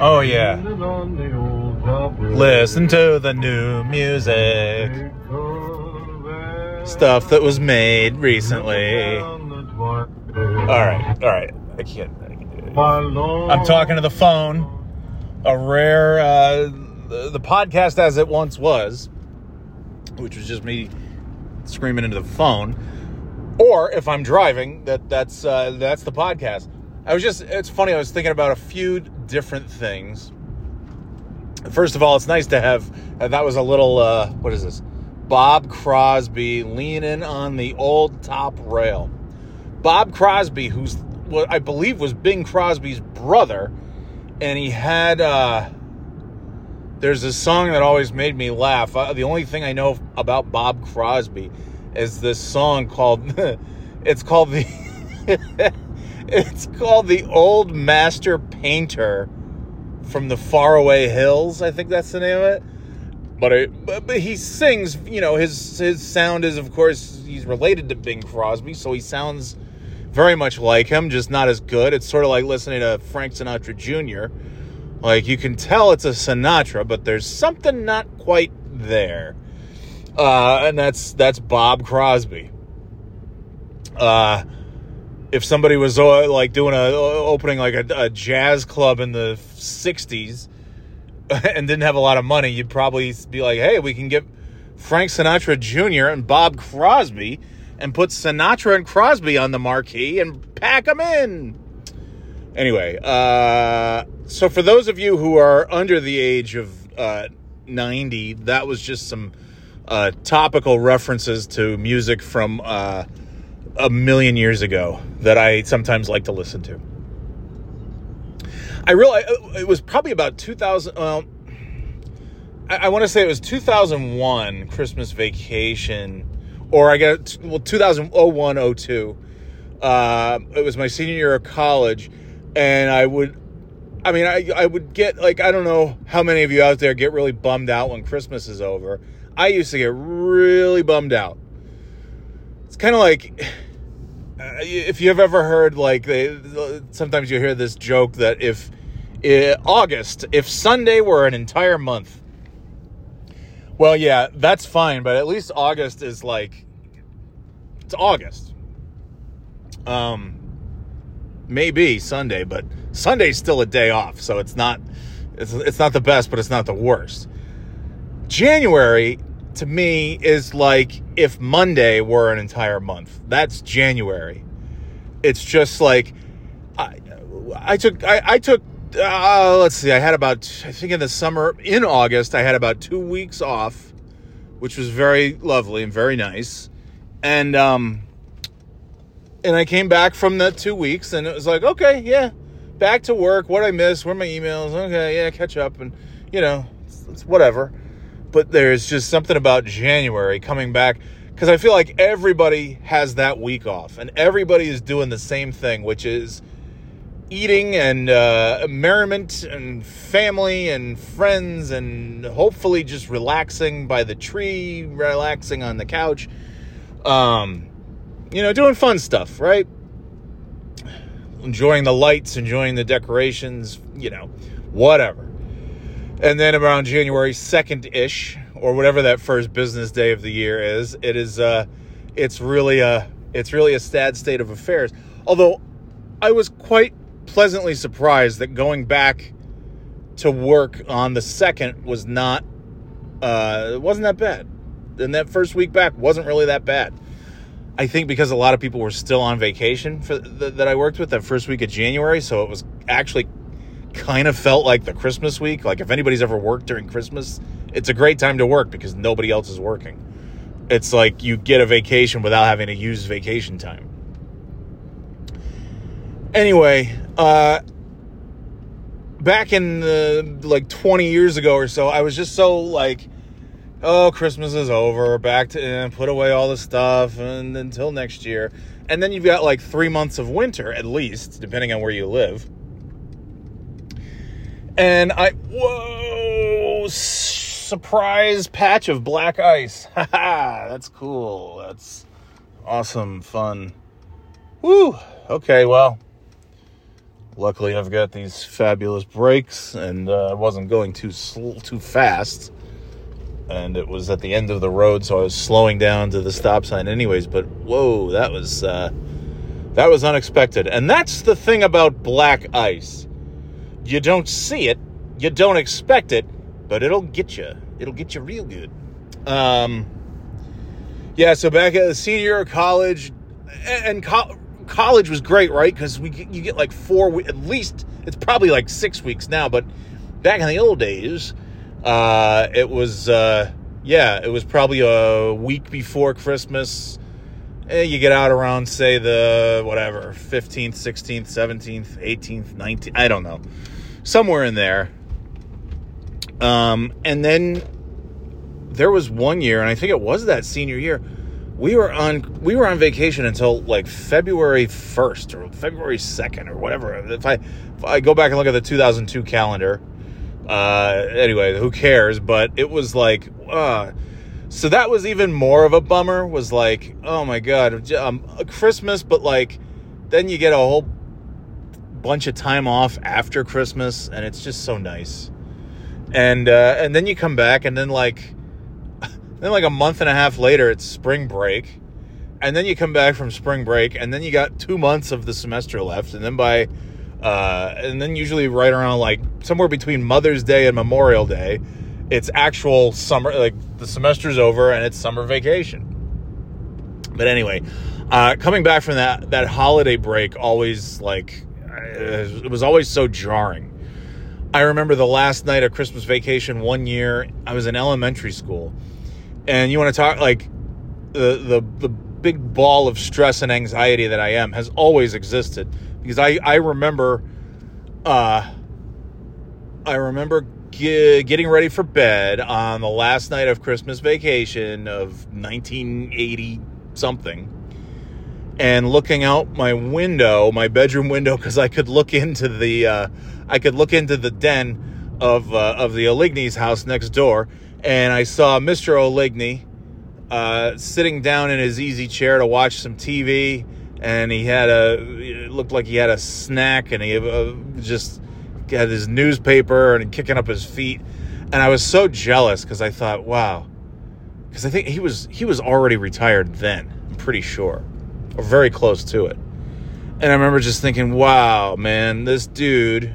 Oh, yeah. Listen to the new music. Stuff that was made recently. All right, all right. I can't. I can't. I'm talking to the phone. A rare, uh, the, the podcast as it once was, which was just me screaming into the phone. Or if I'm driving, that that's uh, that's the podcast. I was just, it's funny. I was thinking about a few different things. First of all, it's nice to have. Uh, that was a little. Uh, what is this? Bob Crosby leaning on the old top rail. Bob Crosby, who's what I believe was Bing Crosby's brother, and he had. Uh, there's a song that always made me laugh. Uh, the only thing I know about Bob Crosby is this song called. it's called the. it's called the Old Master Painter from the Faraway Hills. I think that's the name of it. But, it, but but he sings. You know, his his sound is of course he's related to Bing Crosby, so he sounds very much like him, just not as good. It's sort of like listening to Frank Sinatra Jr. Like you can tell it's a Sinatra, but there's something not quite there. Uh, and that's that's Bob Crosby. Uh, if somebody was uh, like doing a opening like a, a jazz club in the 60s and didn't have a lot of money, you'd probably be like, "Hey, we can get Frank Sinatra Jr. and Bob Crosby and put Sinatra and Crosby on the marquee and pack them in." Anyway, uh, so for those of you who are under the age of uh, 90, that was just some uh, topical references to music from uh, a million years ago that I sometimes like to listen to. I really, it was probably about 2000. Well, I, I want to say it was 2001 Christmas vacation, or I got well 2001 02. Uh, it was my senior year of college, and I would, I mean, I I would get like I don't know how many of you out there get really bummed out when Christmas is over. I used to get really bummed out. It's kind of like uh, if you've ever heard like they sometimes you hear this joke that if uh, August if Sunday were an entire month well yeah that's fine but at least August is like it's August. Um maybe Sunday but Sunday's still a day off so it's not it's, it's not the best but it's not the worst. January to me is like if Monday were an entire month. That's January. It's just like I, I took I, I took uh, let's see I had about I think in the summer in August I had about two weeks off, which was very lovely and very nice, and um and I came back from that two weeks and it was like okay yeah back to work what I missed where my emails okay yeah catch up and you know it's, it's whatever but there's just something about January coming back because I feel like everybody has that week off and everybody is doing the same thing, which is eating and uh, merriment and family and friends and hopefully just relaxing by the tree, relaxing on the couch. Um, you know, doing fun stuff, right? Enjoying the lights, enjoying the decorations, you know, whatever. And then around January 2nd ish, or whatever that first business day of the year is, it is uh it's really a it's really a sad state of affairs. Although I was quite pleasantly surprised that going back to work on the second was not uh it wasn't that bad. And that first week back wasn't really that bad. I think because a lot of people were still on vacation for the, that I worked with that first week of January, so it was actually kind of felt like the Christmas week. Like if anybody's ever worked during Christmas, it's a great time to work because nobody else is working. It's like you get a vacation without having to use vacation time. Anyway, uh back in the like 20 years ago or so, I was just so like oh, Christmas is over, back to eh, put away all the stuff and until next year. And then you've got like 3 months of winter at least, depending on where you live and I whoa surprise patch of black ice. That's cool. That's awesome fun. Woo. Okay, well, Luckily, I've got these fabulous brakes, and uh, I wasn't going too sl- too fast. And it was at the end of the road, so I was slowing down to the stop sign, anyways. But whoa, that was uh, that was unexpected. And that's the thing about black ice. You don't see it, you don't expect it, but it'll get you. It'll get you real good. Um, yeah, so back at the senior college, and, co- college was great, right? Because we you get like four, at least it's probably like six weeks now, but back in the old days, uh, it was uh, yeah, it was probably a week before Christmas. Eh, you get out around say the whatever 15th, 16th, 17th, 18th, 19th, I don't know, somewhere in there. Um, and then there was one year, and I think it was that senior year we were on we were on vacation until like February 1st or February 2nd or whatever. If I if I go back and look at the 2002 calendar, uh, anyway, who cares? But it was like, uh, so that was even more of a bummer. Was like, oh my god, um, Christmas, but like, then you get a whole bunch of time off after Christmas, and it's just so nice. And uh, and then you come back, and then like then, like a month and a half later, it's spring break. And then you come back from spring break, and then you got two months of the semester left. And then by, uh, and then usually right around like somewhere between Mother's Day and Memorial Day, it's actual summer, like the semester's over and it's summer vacation. But anyway, uh, coming back from that, that holiday break always like, it was always so jarring. I remember the last night of Christmas vacation one year, I was in elementary school. And you want to talk like the the the big ball of stress and anxiety that I am has always existed. Because I I remember uh I remember ge- getting ready for bed on the last night of Christmas vacation of 1980 something and looking out my window, my bedroom window cuz I could look into the uh I could look into the den of uh, of the Oligny's house next door and I saw Mr. Oligny uh, sitting down in his easy chair to watch some TV, and he had a it looked like he had a snack, and he uh, just had his newspaper and kicking up his feet, and I was so jealous because I thought, wow, because I think he was he was already retired then, I'm pretty sure, or very close to it, and I remember just thinking, wow, man, this dude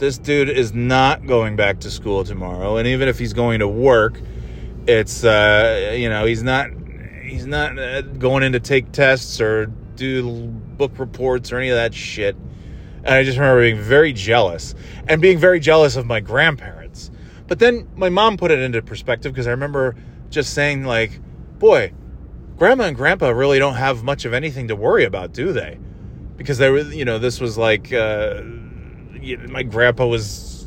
this dude is not going back to school tomorrow, and even if he's going to work, it's uh, you know he's not he's not uh, going in to take tests or do book reports or any of that shit. And I just remember being very jealous and being very jealous of my grandparents. But then my mom put it into perspective because I remember just saying like, "Boy, grandma and grandpa really don't have much of anything to worry about, do they?" Because they were, you know, this was like. Uh, my grandpa was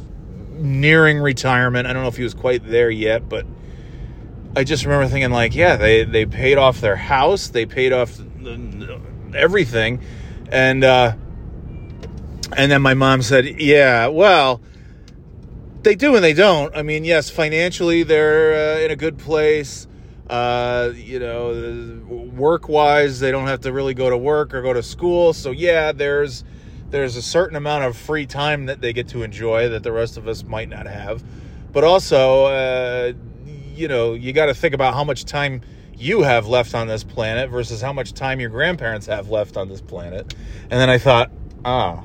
nearing retirement. I don't know if he was quite there yet, but I just remember thinking like, yeah, they they paid off their house, they paid off everything, and uh, and then my mom said, yeah, well. They do and they don't. I mean, yes, financially they're uh, in a good place. Uh, you know, work wise, they don't have to really go to work or go to school. So, yeah, there's there's a certain amount of free time that they get to enjoy that the rest of us might not have. But also, uh, you know, you got to think about how much time you have left on this planet versus how much time your grandparents have left on this planet. And then I thought, ah.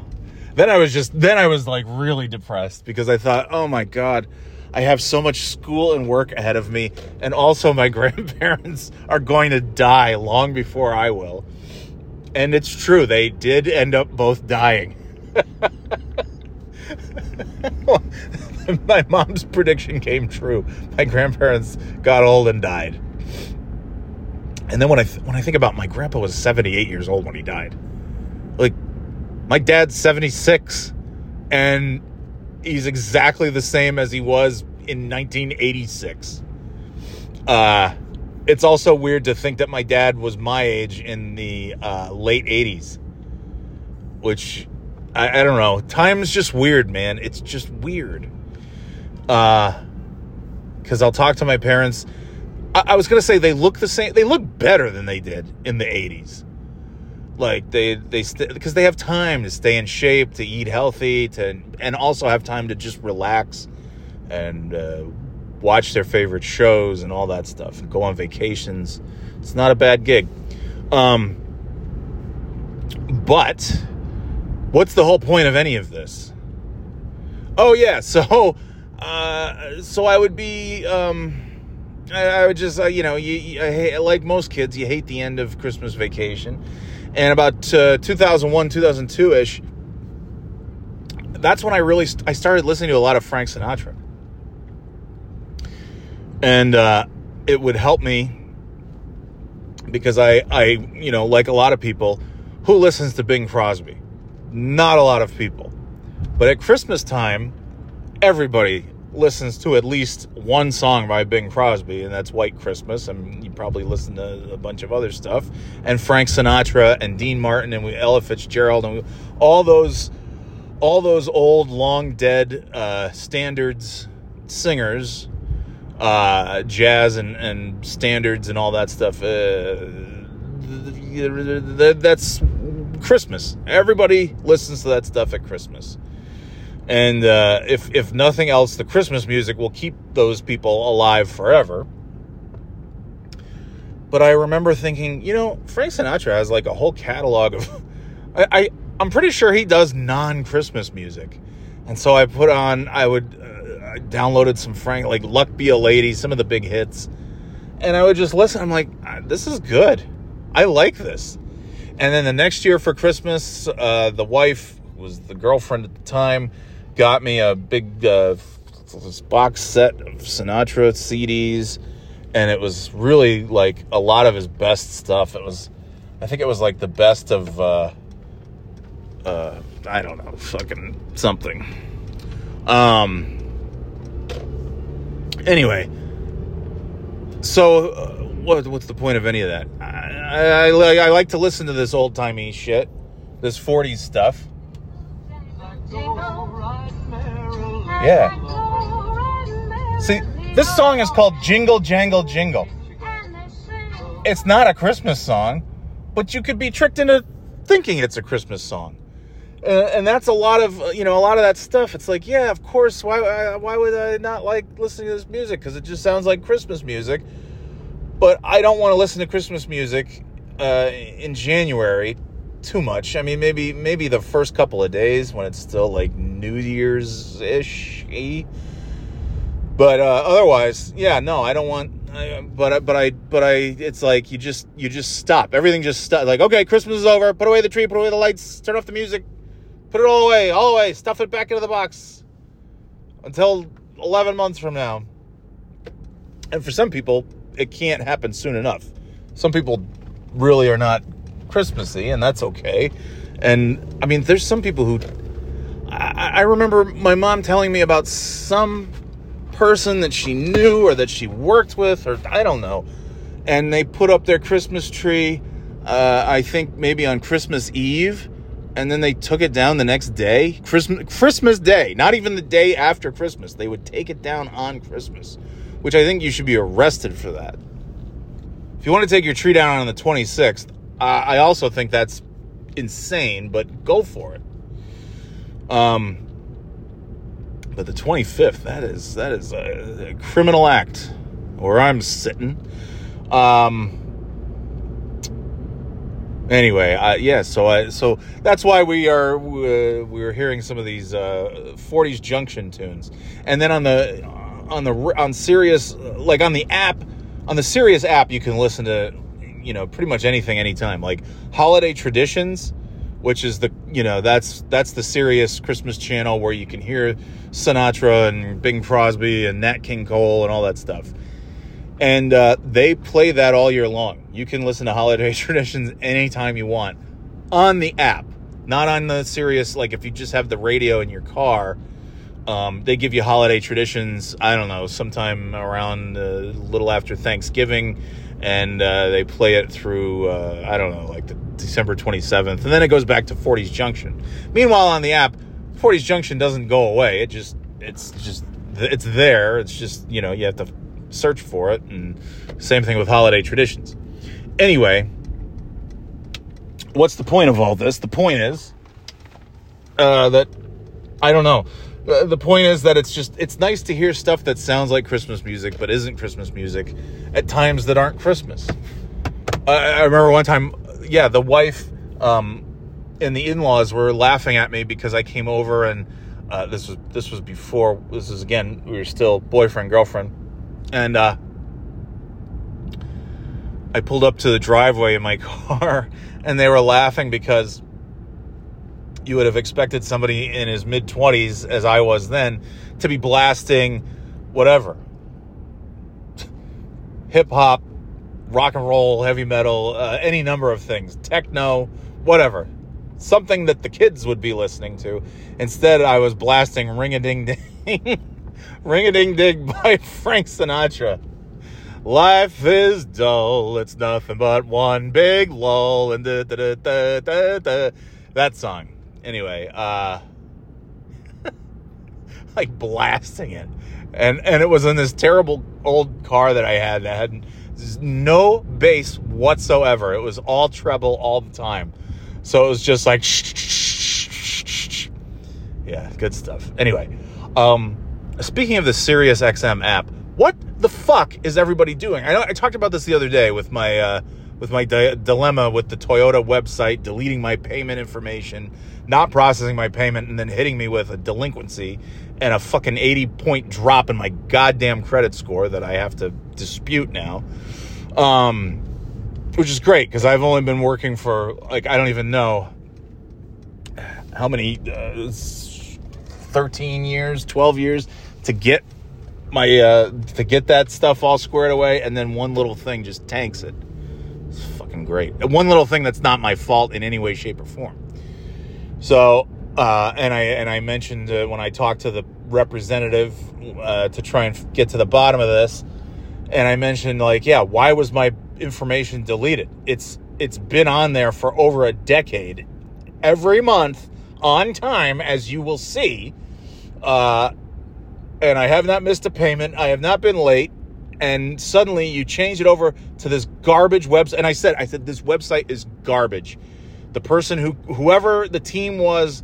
Then I was just, then I was like really depressed because I thought, oh my God, I have so much school and work ahead of me. And also, my grandparents are going to die long before I will. And it's true, they did end up both dying. My mom's prediction came true. My grandparents got old and died. And then when I th- when I think about my grandpa was 78 years old when he died. Like my dad's 76 and he's exactly the same as he was in 1986. Uh it's also weird to think that my dad was my age in the uh, late 80s, which I, I, don't know. Time's just weird, man. It's just weird. Uh, because I'll talk to my parents. I, I was going to say they look the same, they look better than they did in the 80s. Like they they st- because they have time to stay in shape, to eat healthy, to and also have time to just relax and uh, watch their favorite shows and all that stuff and go on vacations. It's not a bad gig. Um, but what's the whole point of any of this? Oh yeah, so uh, so I would be um, I, would just uh, you know you, you I, like most kids you hate the end of Christmas vacation, and about uh, 2001 2002 ish. That's when I really st- I started listening to a lot of Frank Sinatra, and uh, it would help me because I I you know like a lot of people who listens to Bing Crosby, not a lot of people, but at Christmas time, everybody listens to at least one song by Bing Crosby, and that's White Christmas. I mean, you probably listen to a bunch of other stuff, and Frank Sinatra and Dean Martin and we, Ella Fitzgerald and we, all those, all those old, long dead uh, standards singers, uh, jazz and, and standards and all that stuff. Uh, that's Christmas. Everybody listens to that stuff at Christmas. And uh, if if nothing else, the Christmas music will keep those people alive forever. But I remember thinking, you know, Frank Sinatra has like a whole catalog of. I, I I'm pretty sure he does non Christmas music, and so I put on. I would uh, I downloaded some Frank like "Luck Be a Lady," some of the big hits, and I would just listen. I'm like, ah, this is good. I like this. And then the next year for Christmas, uh, the wife was the girlfriend at the time got me a big uh, box set of Sinatra CDs, and it was really like a lot of his best stuff. It was, I think it was like the best of, uh, uh, I don't know, fucking something. Um. Anyway, so uh, what, what's the point of any of that? I, I, I like to listen to this old timey shit, this 40s stuff. Yeah. See, this song is called Jingle Jangle Jingle. It's not a Christmas song, but you could be tricked into thinking it's a Christmas song. Uh, and that's a lot of you know a lot of that stuff. It's like, yeah, of course. Why why would I not like listening to this music? Because it just sounds like Christmas music. But I don't want to listen to Christmas music uh, in January too much. I mean, maybe maybe the first couple of days when it's still like New Year's ish. But uh, otherwise, yeah, no, I don't want. I, but but I but I. It's like you just you just stop. Everything just stop. Like okay, Christmas is over. Put away the tree. Put away the lights. Turn off the music. Put it all away. All away. Stuff it back into the box until eleven months from now. And for some people, it can't happen soon enough. Some people really are not Christmassy, and that's okay. And I mean, there's some people who I, I remember my mom telling me about some person that she knew or that she worked with, or I don't know, and they put up their Christmas tree. Uh, I think maybe on Christmas Eve, and then they took it down the next day. Christmas Christmas Day, not even the day after Christmas. They would take it down on Christmas, which I think you should be arrested for that. If you want to take your tree down on the 26th, uh, I also think that's insane, but go for it. Um, but the 25th, that is that is a, a criminal act where I'm sitting. Um, anyway, uh, yeah, so I so that's why we are uh, we're hearing some of these uh, 40s junction tunes, and then on the on the on Sirius like on the app on the Sirius app you can listen to you know pretty much anything anytime like holiday traditions which is the you know that's that's the Sirius Christmas channel where you can hear Sinatra and Bing Crosby and Nat King Cole and all that stuff. And uh, they play that all year long. You can listen to holiday traditions anytime you want on the app, not on the Sirius. Like if you just have the radio in your car, um, they give you holiday traditions. I don't know, sometime around a little after Thanksgiving and uh, they play it through uh, I don't know like the December 27th, and then it goes back to 40s Junction. Meanwhile, on the app, 40s Junction doesn't go away. It just it's just it's there. It's just you know you have to search for it, and same thing with holiday traditions. Anyway, what's the point of all this? The point is uh, that I don't know. Uh, the point is that it's just it's nice to hear stuff that sounds like Christmas music but isn't Christmas music at times that aren't Christmas. I, I remember one time, yeah, the wife um, and the in-laws were laughing at me because I came over and uh, this was this was before this is again we were still boyfriend girlfriend and uh, I pulled up to the driveway in my car and they were laughing because you would have expected somebody in his mid 20s, as I was then, to be blasting whatever hip hop, rock and roll, heavy metal, uh, any number of things, techno, whatever. Something that the kids would be listening to. Instead, I was blasting Ring a Ding Ding, Ring a Ding Ding by Frank Sinatra. Life is dull, it's nothing but one big lull, and da, da, da, da, da, that song anyway, uh, like blasting it, and and it was in this terrible old car that I had that had no bass whatsoever. It was all treble all the time, so it was just like, yeah, good stuff. Anyway, um, speaking of the Sirius XM app, what the fuck is everybody doing? I know I talked about this the other day with my. Uh, with my di- dilemma with the Toyota website deleting my payment information, not processing my payment, and then hitting me with a delinquency and a fucking 80 point drop in my goddamn credit score that I have to dispute now. Um, which is great because I've only been working for like, I don't even know how many, uh, 13 years, 12 years to get my, uh, to get that stuff all squared away. And then one little thing just tanks it it's fucking great. One little thing that's not my fault in any way, shape, or form. So, uh, and I and I mentioned uh, when I talked to the representative uh, to try and get to the bottom of this, and I mentioned like, yeah, why was my information deleted? It's it's been on there for over a decade, every month on time, as you will see. Uh, and I have not missed a payment. I have not been late and suddenly you change it over to this garbage website. And I said, I said, this website is garbage. The person who, whoever the team was,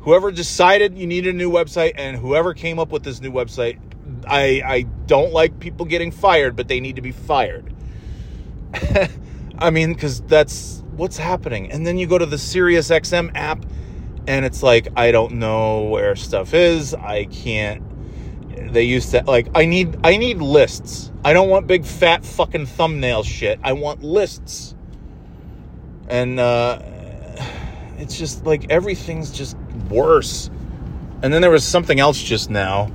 whoever decided you needed a new website, and whoever came up with this new website, I, I don't like people getting fired, but they need to be fired. I mean, because that's what's happening. And then you go to the sirius SiriusXM app, and it's like, I don't know where stuff is. I can't they used to like I need I need lists. I don't want big fat fucking thumbnail shit. I want lists. And uh it's just like everything's just worse. And then there was something else just now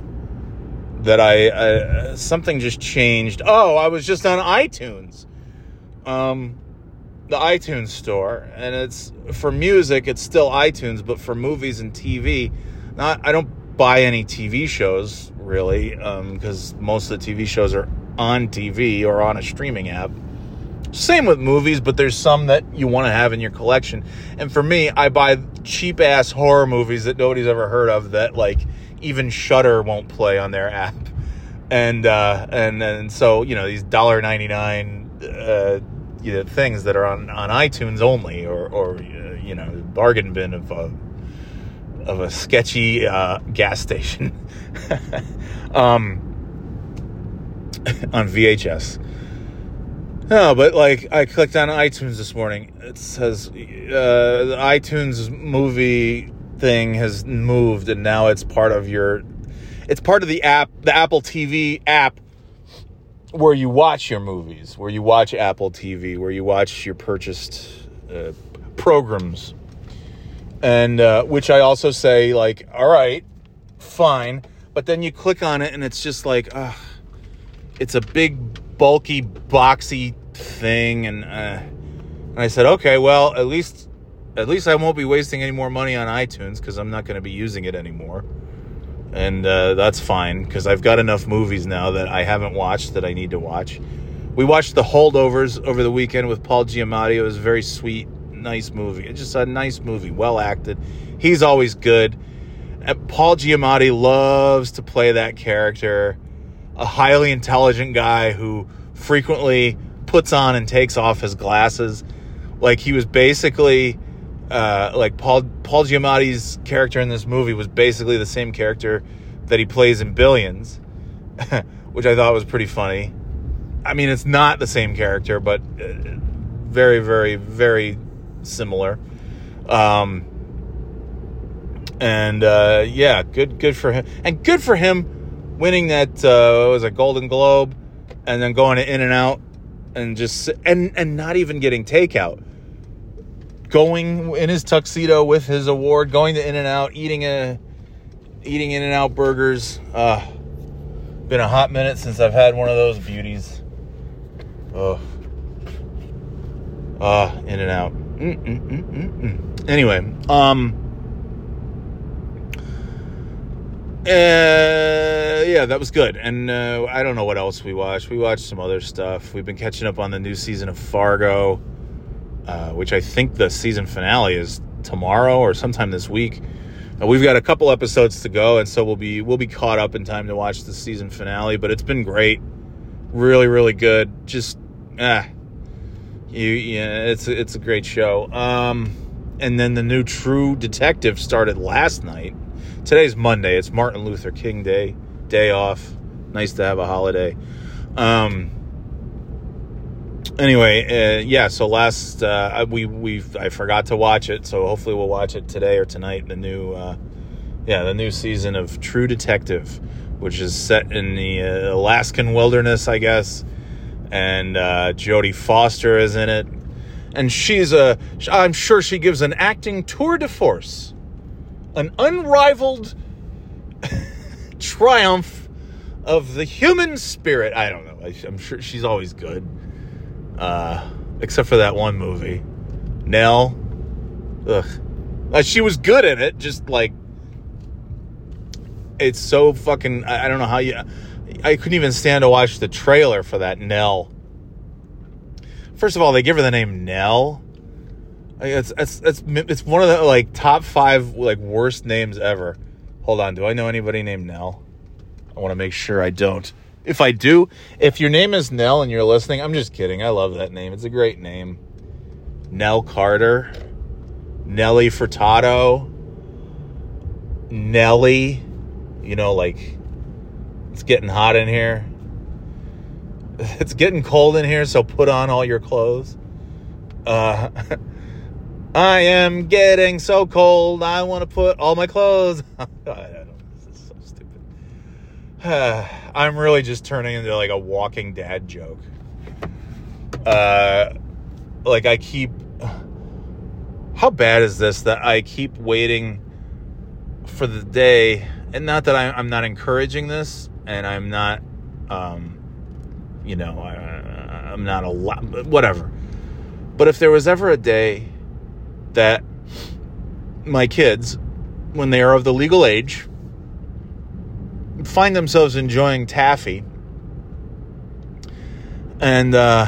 that I uh, something just changed. Oh, I was just on iTunes. Um the iTunes store and it's for music it's still iTunes but for movies and TV not I don't buy any TV shows really, because um, most of the TV shows are on TV or on a streaming app. Same with movies, but there's some that you want to have in your collection. And for me, I buy cheap ass horror movies that nobody's ever heard of that like even Shudder won't play on their app. And uh, and and so you know these dollar ninety nine uh, you know, things that are on on iTunes only or or uh, you know bargain bin of uh, of a sketchy uh, gas station um, on VHS. No, but like I clicked on iTunes this morning. It says uh, the iTunes movie thing has moved, and now it's part of your. It's part of the app, the Apple TV app, where you watch your movies, where you watch Apple TV, where you watch your purchased uh, programs and uh, which I also say like, all right, fine, but then you click on it and it's just like, uh, it's a big, bulky, boxy thing, and, uh, and I said, okay, well, at least, at least I won't be wasting any more money on iTunes because I'm not going to be using it anymore, and uh, that's fine because I've got enough movies now that I haven't watched that I need to watch. We watched The Holdovers over the weekend with Paul Giamatti. It was a very sweet nice movie. It's just a nice movie, well acted. He's always good. Paul Giamatti loves to play that character, a highly intelligent guy who frequently puts on and takes off his glasses Like he was basically uh, like Paul Paul Giamatti's character in this movie was basically the same character that he plays in Billions, which I thought was pretty funny. I mean, it's not the same character, but uh, very, very, very similar. Um, and uh, yeah, good, good for him, and good for him winning that uh, was a Golden Globe, and then going to In-N-Out, and just and and not even getting takeout. Going in his tuxedo with his award, going to In-N-Out, eating a eating In-N-Out burgers. Uh, been a hot minute since I've had one of those beauties. Oh, ah, In-N-Out. Mm-mm-mm-mm-mm. Anyway, um, uh, yeah, that was good. And uh, I don't know what else we watched. We watched some other stuff. We've been catching up on the new season of Fargo, uh, which I think the season finale is tomorrow or sometime this week. Uh, we've got a couple episodes to go, and so we'll be we'll be caught up in time to watch the season finale. But it's been great, really, really good. Just ah, you yeah, it's it's a great show. Um, and then the new True Detective started last night. Today's Monday. It's Martin Luther King Day, day off. Nice to have a holiday. Um, anyway, uh, yeah. So last uh, we we I forgot to watch it, so hopefully we'll watch it today or tonight. The new, uh, yeah, the new season of True Detective, which is set in the uh, Alaskan wilderness, I guess, and uh, Jodie Foster is in it, and she's a. I'm sure she gives an acting tour de force, an unrivaled triumph of the human spirit. I don't know. I, I'm sure she's always good uh, except for that one movie, Nell. Ugh, uh, she was good in it. Just like it's so fucking. I, I don't know how you. I couldn't even stand to watch the trailer for that Nell. First of all, they give her the name Nell. It's it's it's it's one of the like top five like worst names ever. Hold on, do I know anybody named Nell? I want to make sure I don't. If I do, if your name is Nell and you're listening, I'm just kidding. I love that name. It's a great name. Nell Carter, Nelly Furtado, Nelly. You know, like it's getting hot in here. It's getting cold in here, so put on all your clothes. Uh, I am getting so cold. I want to put all my clothes. I don't. This is so stupid. I'm really just turning into like a walking dad joke. Uh, like I keep. How bad is this that I keep waiting for the day? And not that I'm, I'm not encouraging this, and I'm not, um, you know, I, I'm not a lot, whatever. But if there was ever a day that my kids, when they are of the legal age, find themselves enjoying taffy. And uh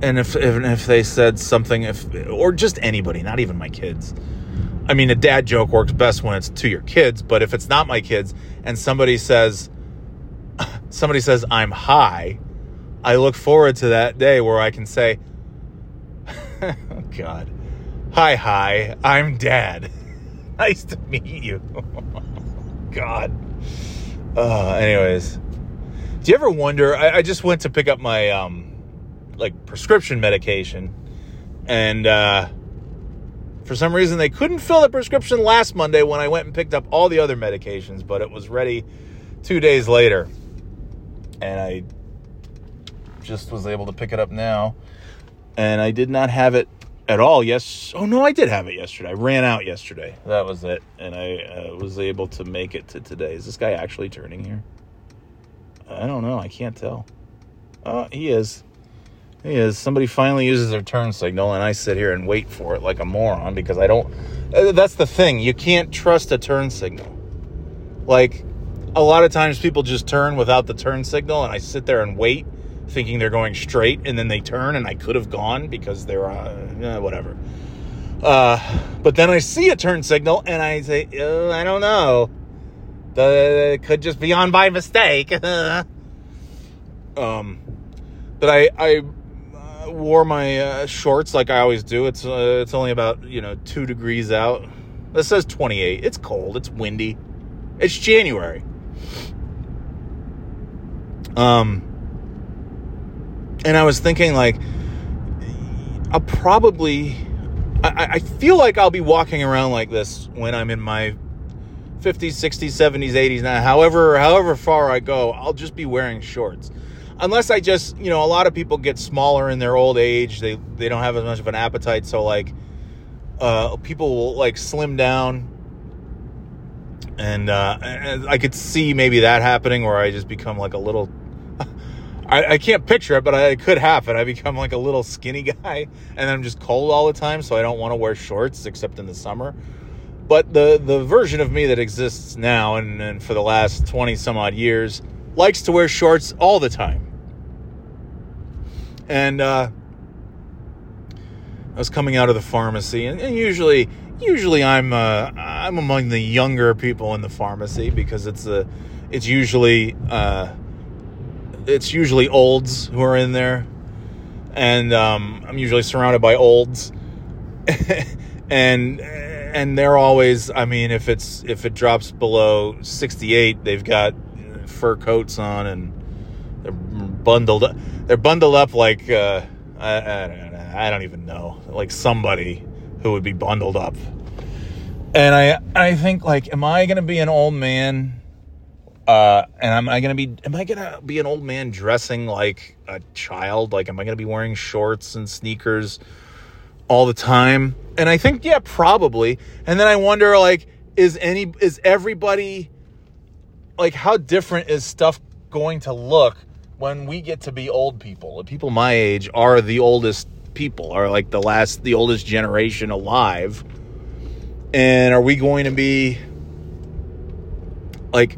and if, if if they said something if or just anybody not even my kids. I mean a dad joke works best when it's to your kids but if it's not my kids and somebody says somebody says i'm high i look forward to that day where i can say god hi hi i'm dad nice to meet you. God. Uh, anyways, do you ever wonder? I, I, just went to pick up my um, like prescription medication, and uh, for some reason they couldn't fill the prescription last Monday when I went and picked up all the other medications, but it was ready two days later, and I just was able to pick it up now, and I did not have it at all. Yes. Oh no, I did have it yesterday. I ran out yesterday. That was it, and I uh, was able to make it to today. Is this guy actually turning here? I don't know. I can't tell. Oh, he is. He is. Somebody finally uses their turn signal, and I sit here and wait for it like a moron because I don't. Uh, that's the thing. You can't trust a turn signal. Like a lot of times, people just turn without the turn signal, and I sit there and wait thinking they're going straight and then they turn and I could have gone because they're uh, whatever. Uh, but then I see a turn signal and I say, uh, I don't know. The, it could just be on by mistake. um, but I, I, wore my uh, shorts like I always do. It's uh, it's only about you know two degrees out. This says 28. It's cold. It's windy. It's January. Um, and I was thinking like, I'll probably. I, I feel like I'll be walking around like this when I'm in my 50s, 60s, 70s, 80s. Now, however, however far I go, I'll just be wearing shorts unless I just, you know, a lot of people get smaller in their old age. They they don't have as much of an appetite, so like uh, people will like slim down. And, uh, I could see maybe that happening where I just become like a little I, I, can't picture it, but I, it could happen. I become like a little skinny guy, and I'm just cold all the time, so I don't want to wear shorts except in the summer. But the the version of me that exists now and, and for the last twenty some odd years likes to wear shorts all the time. And uh, I was coming out of the pharmacy, and, and usually, usually I'm uh, I'm among the younger people in the pharmacy because it's a it's usually uh, it's usually olds who are in there, and um, I'm usually surrounded by olds, and and they're always. I mean, if it's if it drops below 68, they've got fur coats on and they're bundled up. They're bundled up like uh, I, I, I don't even know, like somebody who would be bundled up. And I I think like, am I gonna be an old man? Uh, and am I gonna be am I gonna be an old man dressing like a child? Like, am I gonna be wearing shorts and sneakers all the time? And I think yeah, probably. And then I wonder like, is any is everybody like how different is stuff going to look when we get to be old people? People my age are the oldest people, are like the last, the oldest generation alive. And are we going to be like,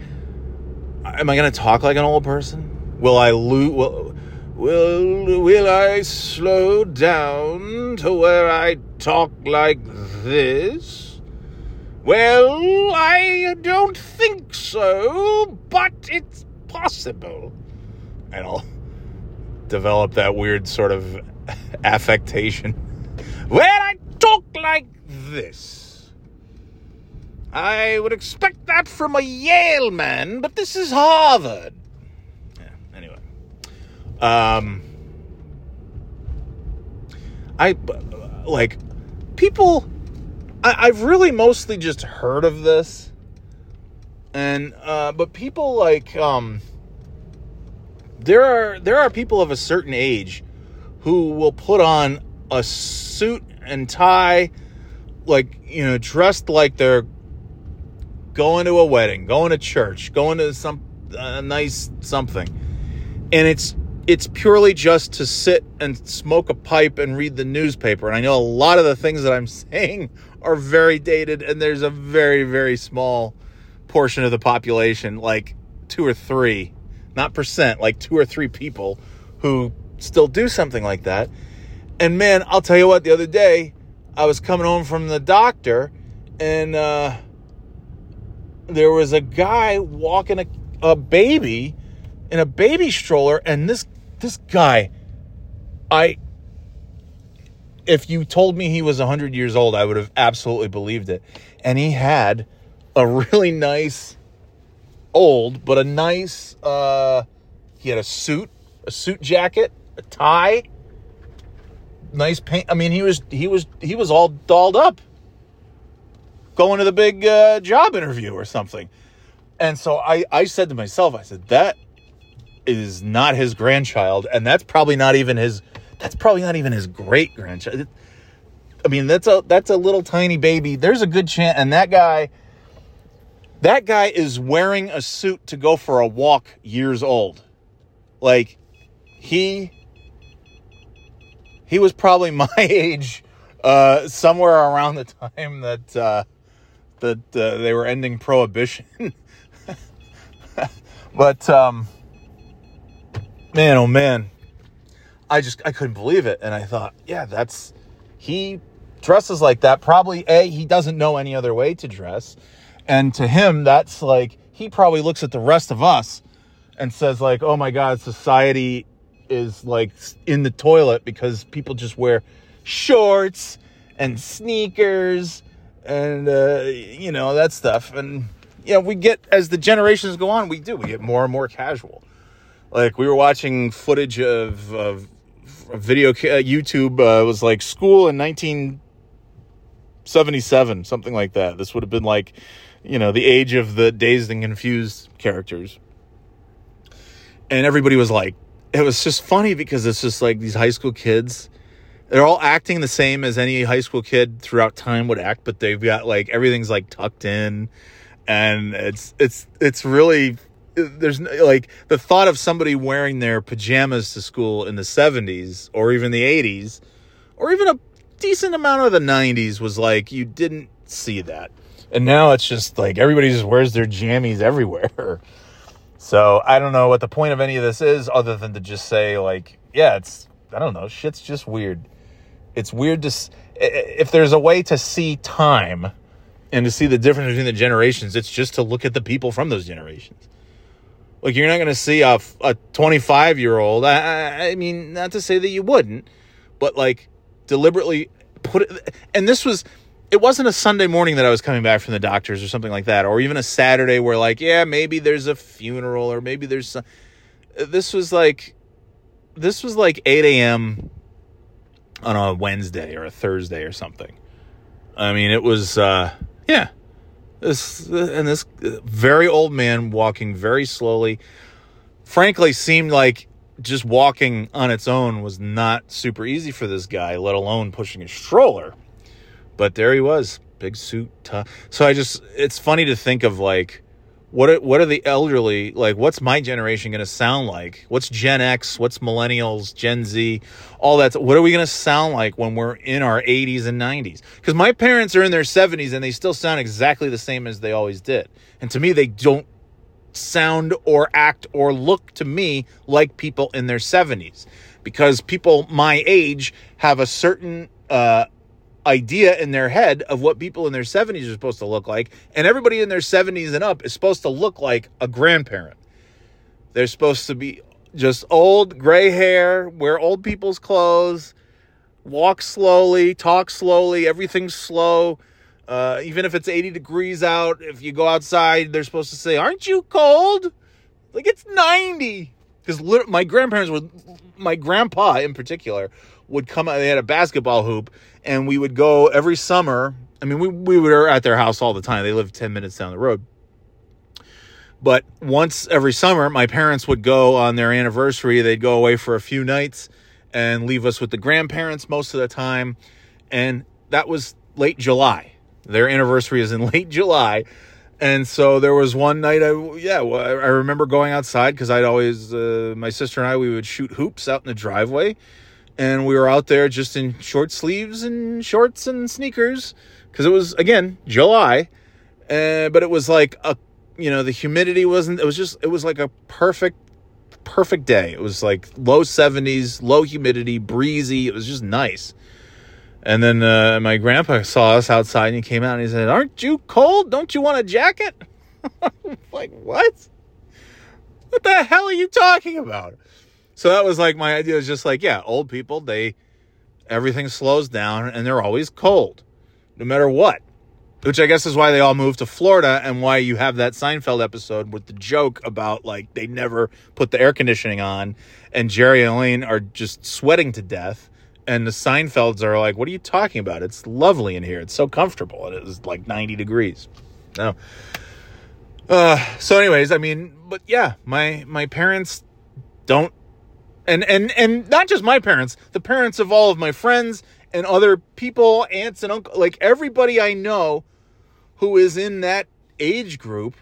am I going to talk like an old person? Will I lose? Will, will, will I slow down to where I talk like this? Well, I don't think so, but it's possible. And I'll develop that weird sort of affectation. Well, I talk like this. I would expect that from a Yale man, but this is Harvard. Yeah, anyway. Um, I, like, people I, have really mostly just heard of this, and uh, but people like um, there are there are people of a certain age who will put on a suit and tie, like you know, dressed like they're going to a wedding, going to church, going to some a nice something, and it's it's purely just to sit and smoke a pipe and read the newspaper. And I know a lot of the things that I'm saying are very dated, and there's a very, very small portion of the population, like two or three, not percent, like two or three people who still do something like that. And man, I'll tell you what, the other day I was coming home from the doctor, and uh, there was a guy walking a, a baby in a baby stroller, and this this guy, I if you told me he was 100 years old, I would have absolutely believed it. And he had a really nice, old, but a nice, uh, he had a suit, a suit jacket, a tie, nice paint. I mean, he was, he was, he was all dolled up going to the big uh, job interview or something. And so I, I said to myself, I said, that is not his grandchild. And that's probably not even his that's probably not even his great grandchild. I mean, that's a that's a little tiny baby. There's a good chance, and that guy, that guy is wearing a suit to go for a walk. Years old, like he he was probably my age, uh, somewhere around the time that uh, that uh, they were ending prohibition. but um, man, oh man, I just I couldn't believe it, and I thought, yeah, that's he dresses like that. Probably a he doesn't know any other way to dress, and to him that's like he probably looks at the rest of us and says like, oh my God, society is like in the toilet because people just wear shorts and sneakers and uh, you know that stuff. And yeah we get as the generations go on we do we get more and more casual. Like we were watching footage of, of video uh, youtube uh, was like school in 1977 something like that. This would have been like you know the age of the dazed and confused characters. And everybody was like it was just funny because it's just like these high school kids they're all acting the same as any high school kid throughout time would act but they've got like everything's like tucked in. And it's it's it's really there's like the thought of somebody wearing their pajamas to school in the 70s or even the 80s or even a decent amount of the 90s was like you didn't see that. And now it's just like everybody just wears their jammies everywhere. So I don't know what the point of any of this is other than to just say, like, yeah, it's, I don't know, shit's just weird. It's weird to, if there's a way to see time and to see the difference between the generations, it's just to look at the people from those generations. Like, you're not going to see a, a 25 year old. I, I mean, not to say that you wouldn't, but like deliberately put it, and this was, it wasn't a Sunday morning that I was coming back from the doctors or something like that, or even a Saturday where like, yeah, maybe there's a funeral or maybe there's some. This was like, this was like 8 a.m. on a Wednesday or a Thursday or something. I mean, it was, uh, yeah, this and this very old man walking very slowly, frankly, seemed like just walking on its own was not super easy for this guy, let alone pushing a stroller. But there he was, big suit. So I just, it's funny to think of like, what are, what are the elderly like? What's my generation going to sound like? What's Gen X? What's millennials? Gen Z? All that. What are we going to sound like when we're in our 80s and 90s? Because my parents are in their 70s and they still sound exactly the same as they always did. And to me, they don't sound or act or look to me like people in their 70s because people my age have a certain uh, idea in their head of what people in their 70s are supposed to look like. And everybody in their 70s and up is supposed to look like a grandparent. They're supposed to be just old, gray hair, wear old people's clothes, walk slowly, talk slowly, everything's slow. Uh, even if it's 80 degrees out, if you go outside, they're supposed to say, Aren't you cold? Like it's 90. Because my grandparents would, my grandpa in particular, would come out. They had a basketball hoop, and we would go every summer. I mean, we, we were at their house all the time. They lived 10 minutes down the road. But once every summer, my parents would go on their anniversary. They'd go away for a few nights and leave us with the grandparents most of the time. And that was late July. Their anniversary is in late July. And so there was one night, I yeah, I remember going outside because I'd always, uh, my sister and I, we would shoot hoops out in the driveway and we were out there just in short sleeves and shorts and sneakers because it was again July, uh, but it was like a you know the humidity wasn't. It was just it was like a perfect perfect day. It was like low seventies, low humidity, breezy. It was just nice. And then uh, my grandpa saw us outside and he came out and he said, "Aren't you cold? Don't you want a jacket?" like what? What the hell are you talking about? So that was like my idea was just like, yeah, old people, they everything slows down and they're always cold, no matter what. Which I guess is why they all moved to Florida and why you have that Seinfeld episode with the joke about like they never put the air conditioning on and Jerry and Elaine are just sweating to death. And the Seinfelds are like, what are you talking about? It's lovely in here. It's so comfortable. It is like 90 degrees. No. Uh, so anyways, I mean, but yeah, my, my parents don't and and and not just my parents, the parents of all of my friends and other people, aunts and uncle, like everybody I know who is in that age group,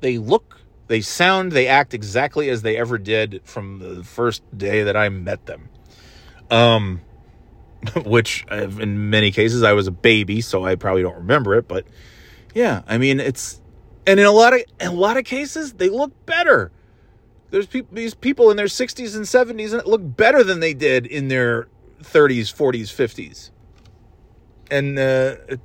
they look, they sound, they act exactly as they ever did from the first day that I met them. Um which in many cases I was a baby, so I probably don't remember it, but yeah, I mean it's and in a lot of in a lot of cases they look better there's people, these people in their 60s and 70s and look better than they did in their 30s, 40s, 50s. And uh, it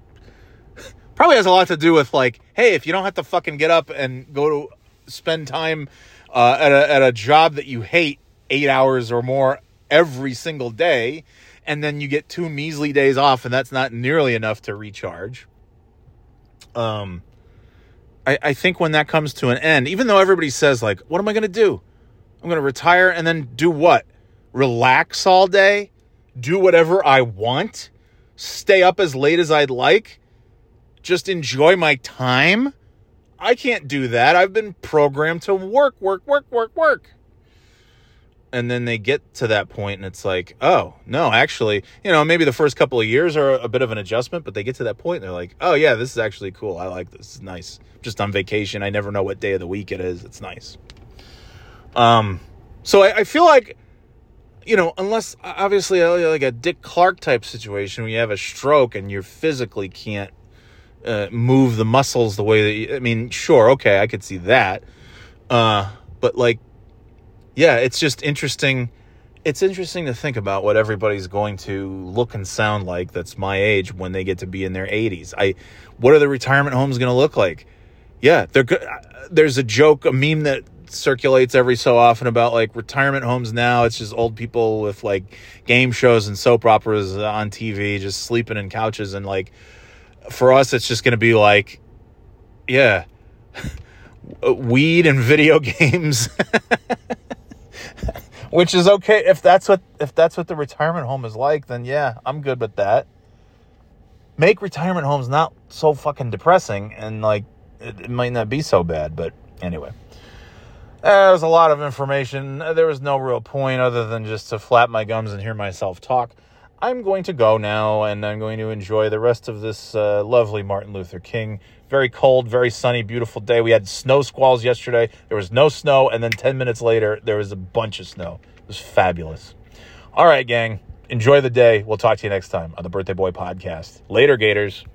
probably has a lot to do with like, hey, if you don't have to fucking get up and go to spend time uh, at a at a job that you hate eight hours or more every single day. And then you get two measly days off, and that's not nearly enough to recharge. Um, I, I think when that comes to an end, even though everybody says, like, what am I going to do? I'm going to retire and then do what? Relax all day? Do whatever I want? Stay up as late as I'd like? Just enjoy my time? I can't do that. I've been programmed to work, work, work, work, work. And then they get to that point and it's like, oh, no, actually, you know, maybe the first couple of years are a bit of an adjustment, but they get to that point and they're like, oh, yeah, this is actually cool. I like this. It's nice. Just on vacation. I never know what day of the week it is. It's nice. Um, so I, I feel like, you know, unless obviously uh, like a Dick Clark type situation where you have a stroke and you physically can't uh, move the muscles the way that you, I mean, sure, okay, I could see that. Uh, but like, yeah, it's just interesting. It's interesting to think about what everybody's going to look and sound like that's my age when they get to be in their 80s. I, what are the retirement homes going to look like? Yeah. Uh, there's a joke, a meme that circulates every so often about like retirement homes now. It's just old people with like game shows and soap operas on TV, just sleeping in couches. And like for us, it's just going to be like, yeah, weed and video games. Which is okay if that's what if that's what the retirement home is like, then yeah, I'm good with that. Make retirement homes not so fucking depressing and like it, it might not be so bad, but anyway. There was a lot of information. There was no real point other than just to flap my gums and hear myself talk. I'm going to go now and I'm going to enjoy the rest of this uh, lovely Martin Luther King. Very cold, very sunny, beautiful day. We had snow squalls yesterday. There was no snow, and then 10 minutes later, there was a bunch of snow. It was fabulous. All right, gang. Enjoy the day. We'll talk to you next time on the Birthday Boy Podcast. Later, Gators.